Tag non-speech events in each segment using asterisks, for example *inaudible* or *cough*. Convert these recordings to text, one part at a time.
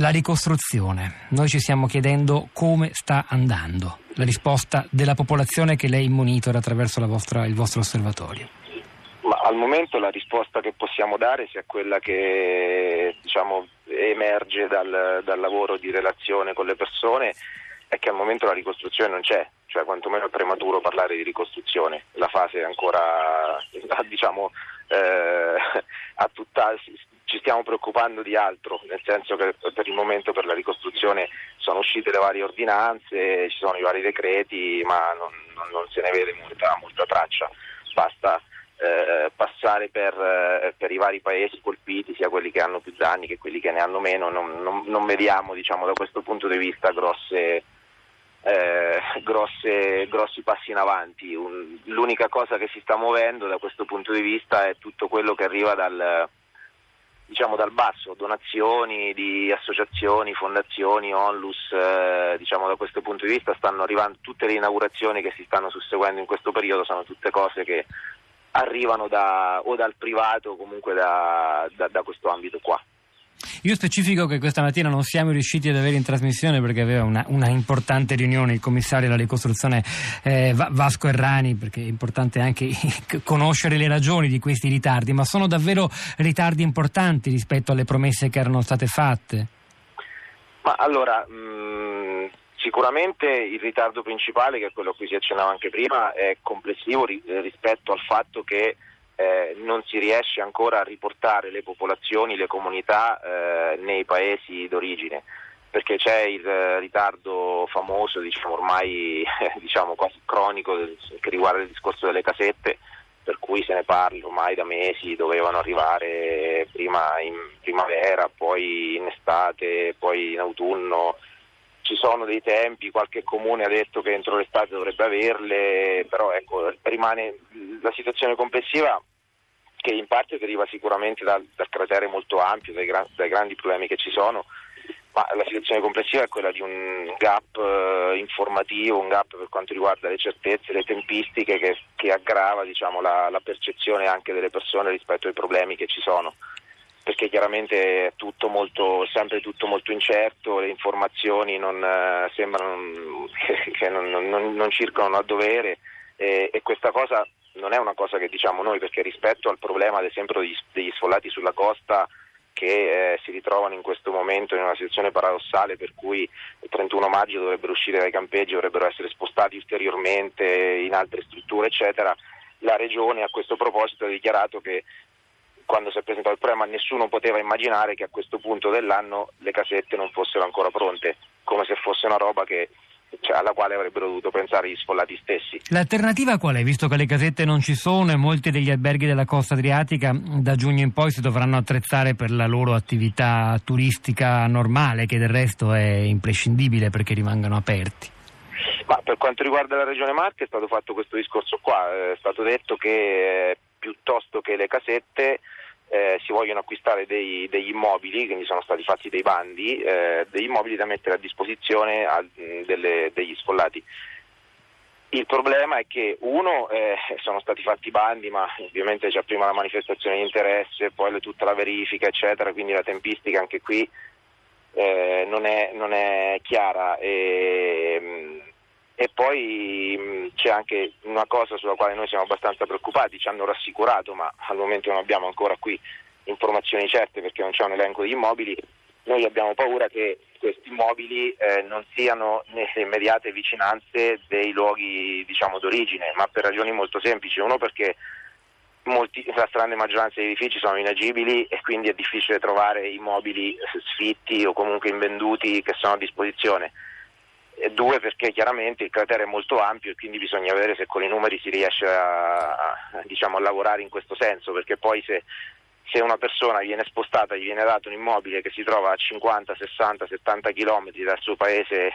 La ricostruzione, noi ci stiamo chiedendo come sta andando, la risposta della popolazione che lei monitora attraverso vostra, il vostro osservatorio. Ma al momento la risposta che possiamo dare sia quella che diciamo, emerge dal, dal lavoro di relazione con le persone è che al momento la ricostruzione non c'è, cioè quantomeno è prematuro parlare di ricostruzione, la fase è ancora *laughs* diciamo, eh, *laughs* tutta, ci stiamo preoccupando di altro, nel senso che per il momento per la ricostruzione sono uscite le varie ordinanze, ci sono i vari decreti, ma non, non, non se ne vede molta, molta traccia. Basta eh, passare per, eh, per, i vari paesi colpiti, sia quelli che hanno più danni che quelli che ne hanno meno, non, non, non vediamo diciamo, da questo punto di vista grosse, eh, grosse, grossi passi in avanti. Un, l'unica cosa che si sta muovendo da questo punto di vista è tutto quello che arriva dal, diciamo dal basso, donazioni di associazioni, fondazioni, onlus, eh, diciamo da questo punto di vista stanno arrivando tutte le inaugurazioni che si stanno susseguendo in questo periodo, sono tutte cose che arrivano da, o dal privato o comunque da, da, da questo ambito qua. Io specifico che questa mattina non siamo riusciti ad avere in trasmissione perché aveva una, una importante riunione il commissario della ricostruzione eh, Vasco Errani, perché è importante anche *laughs* conoscere le ragioni di questi ritardi, ma sono davvero ritardi importanti rispetto alle promesse che erano state fatte? Ma allora, mh, mm, sicuramente il ritardo principale, che è quello a cui si accennava anche prima, è complessivo ri- rispetto al fatto che eh, non si riesce ancora a riportare le popolazioni, le comunità eh, nei paesi d'origine perché c'è il ritardo famoso, diciamo, ormai *laughs* diciamo, quasi cronico che riguarda il discorso delle casette, per cui se ne parla ormai da mesi, dovevano arrivare prima in primavera, poi in estate, poi in autunno. Ci sono dei tempi, qualche comune ha detto che entro l'estate dovrebbe averle, però ecco, rimane la situazione complessiva che in parte deriva sicuramente dal, dal cratere molto ampio, dai, gran, dai, grandi problemi che ci sono, ma la situazione complessiva è quella di un gap eh, informativo, un gap per quanto riguarda le certezze, le tempistiche che, che aggrava diciamo, la, la, percezione anche delle persone rispetto ai problemi che ci sono. Perché chiaramente è tutto molto, sempre tutto molto incerto, le informazioni non, eh, sembrano *laughs* che non, non, non circolano a dovere e, e questa cosa non è una cosa che diciamo noi perché rispetto al problema ad esempio degli, degli sfollati sulla costa che eh, si ritrovano in questo momento in una situazione paradossale per cui il 31 maggio dovrebbero uscire dai campeggi, dovrebbero essere spostati ulteriormente in altre strutture eccetera, la Regione a questo proposito ha dichiarato che quando si è presentato il problema nessuno poteva immaginare che a questo punto dell'anno le casette non fossero ancora pronte, come se fosse una roba che alla quale avrebbero dovuto pensare gli sfollati stessi. L'alternativa qual è? Visto che le casette non ci sono e molti degli alberghi della costa adriatica da giugno in poi si dovranno attrezzare per la loro attività turistica normale, che del resto è imprescindibile perché rimangano aperti. Ma per quanto riguarda la regione Marche è stato fatto questo discorso qua, è stato detto che eh, piuttosto che le casette eh, si vogliono acquistare dei, degli immobili, quindi sono stati fatti dei bandi, eh, degli immobili da mettere a disposizione a, delle, degli sfollati. Il problema è che uno eh, sono stati fatti bandi, ma ovviamente c'è prima la manifestazione di interesse, poi tutta la verifica, eccetera, quindi la tempistica anche qui eh, non è, non, è, chiara. E, e poi mh, c'è anche una cosa sulla quale noi siamo abbastanza preoccupati, ci hanno rassicurato, ma al momento non abbiamo ancora qui informazioni certe perché non c'è un elenco di immobili. Noi abbiamo paura che questi immobili eh, non siano nelle immediate vicinanze dei luoghi diciamo, d'origine, ma per ragioni molto semplici. Uno perché molti, la stragrande maggioranza degli edifici sono inagibili e quindi è difficile trovare immobili sfitti o comunque invenduti che sono a disposizione e due perché chiaramente il cratere è molto ampio e quindi bisogna vedere se con i numeri si riesce a, a, diciamo, a lavorare in questo senso, perché poi se, se, una persona viene spostata, gli viene dato un immobile che si trova a 50, 60, 70 km dal suo paese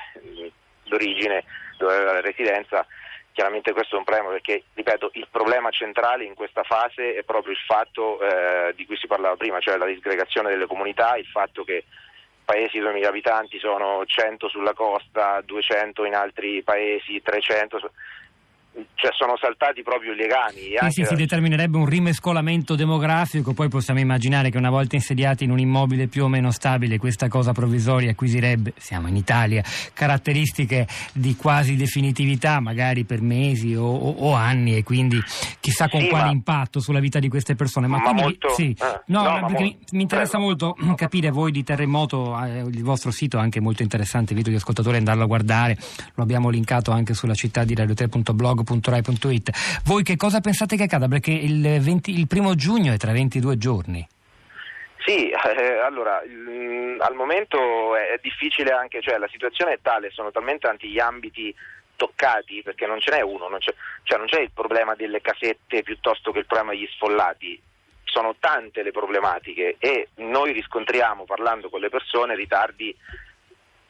d'origine dove aveva la residenza, chiaramente questo è un problema perché, ripeto, il problema centrale in questa fase è proprio il fatto eh, di cui si parlava prima, cioè la disgregazione delle comunità, il fatto che paesi di 2.000 abitanti sono 100 sulla costa, 200 in altri paesi, 300. Cioè sono saltati proprio i legami. Sì, sì, si determinerebbe un rimescolamento demografico, poi possiamo immaginare che una volta insediati in un immobile più o meno stabile questa cosa provvisoria acquisirebbe, siamo in Italia, caratteristiche di quasi definitività, magari per mesi o, o, o anni e quindi chissà con Sì, quale ma- impatto sulla vita di queste persone. Ma, Ma quindi- molto- sì. eh, no, no, perché mo- mi, interessa prego. molto capire voi di Terremoto, eh, il vostro sito è anche molto interessante, invito gli ascoltatori ad andarlo a guardare, lo abbiamo linkato anche sulla città di radiote.blog.rai.it. Voi che cosa pensate che accada? Perché il, 20 il primo giugno è tra 22 giorni. Sì, eh, allora mm, al momento è, è difficile anche, cioè la situazione è tale, sono talmente tanti gli ambiti toccati perché non ce n'è uno, non c'è, cioè non c'è il problema delle casette piuttosto che il problema degli sfollati, sono tante le problematiche e noi riscontriamo parlando con le persone ritardi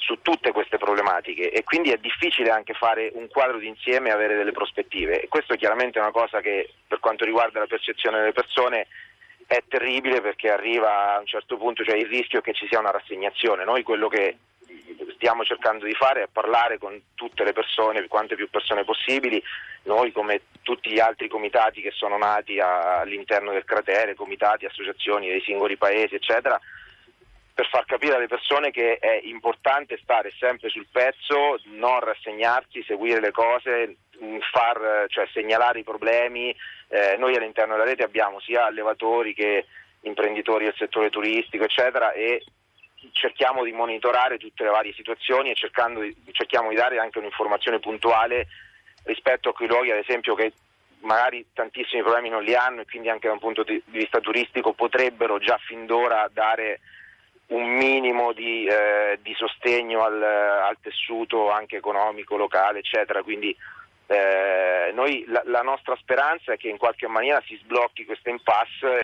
su tutte queste problematiche e quindi è difficile anche fare un quadro d'insieme e avere delle prospettive e questo chiaramente è una cosa che per quanto riguarda la percezione delle persone è terribile perché arriva a un certo punto, cioè il rischio che ci sia una rassegnazione. Noi quello che stiamo cercando di fare è parlare con tutte le persone, quante più persone possibili, noi come tutti gli altri comitati che sono nati all'interno del cratere, comitati, associazioni dei singoli paesi, eccetera, per far capire alle persone che è importante stare sempre sul pezzo, non rassegnarsi, seguire le cose, mh, far, cioè, segnalare i problemi. Eh, noi all'interno della rete abbiamo sia allevatori che imprenditori del settore turistico, eccetera, e cerchiamo di monitorare tutte le varie situazioni e di- cerchiamo di dare anche un'informazione puntuale rispetto a quei luoghi, ad esempio, che magari tantissimi problemi non li hanno e quindi anche da un punto di vista turistico potrebbero già fin d'ora dare un minimo di, eh, di sostegno al, al tessuto anche economico locale, eccetera. Quindi eh, noi la, la nostra speranza è che in qualche maniera si sblocchi questa impasse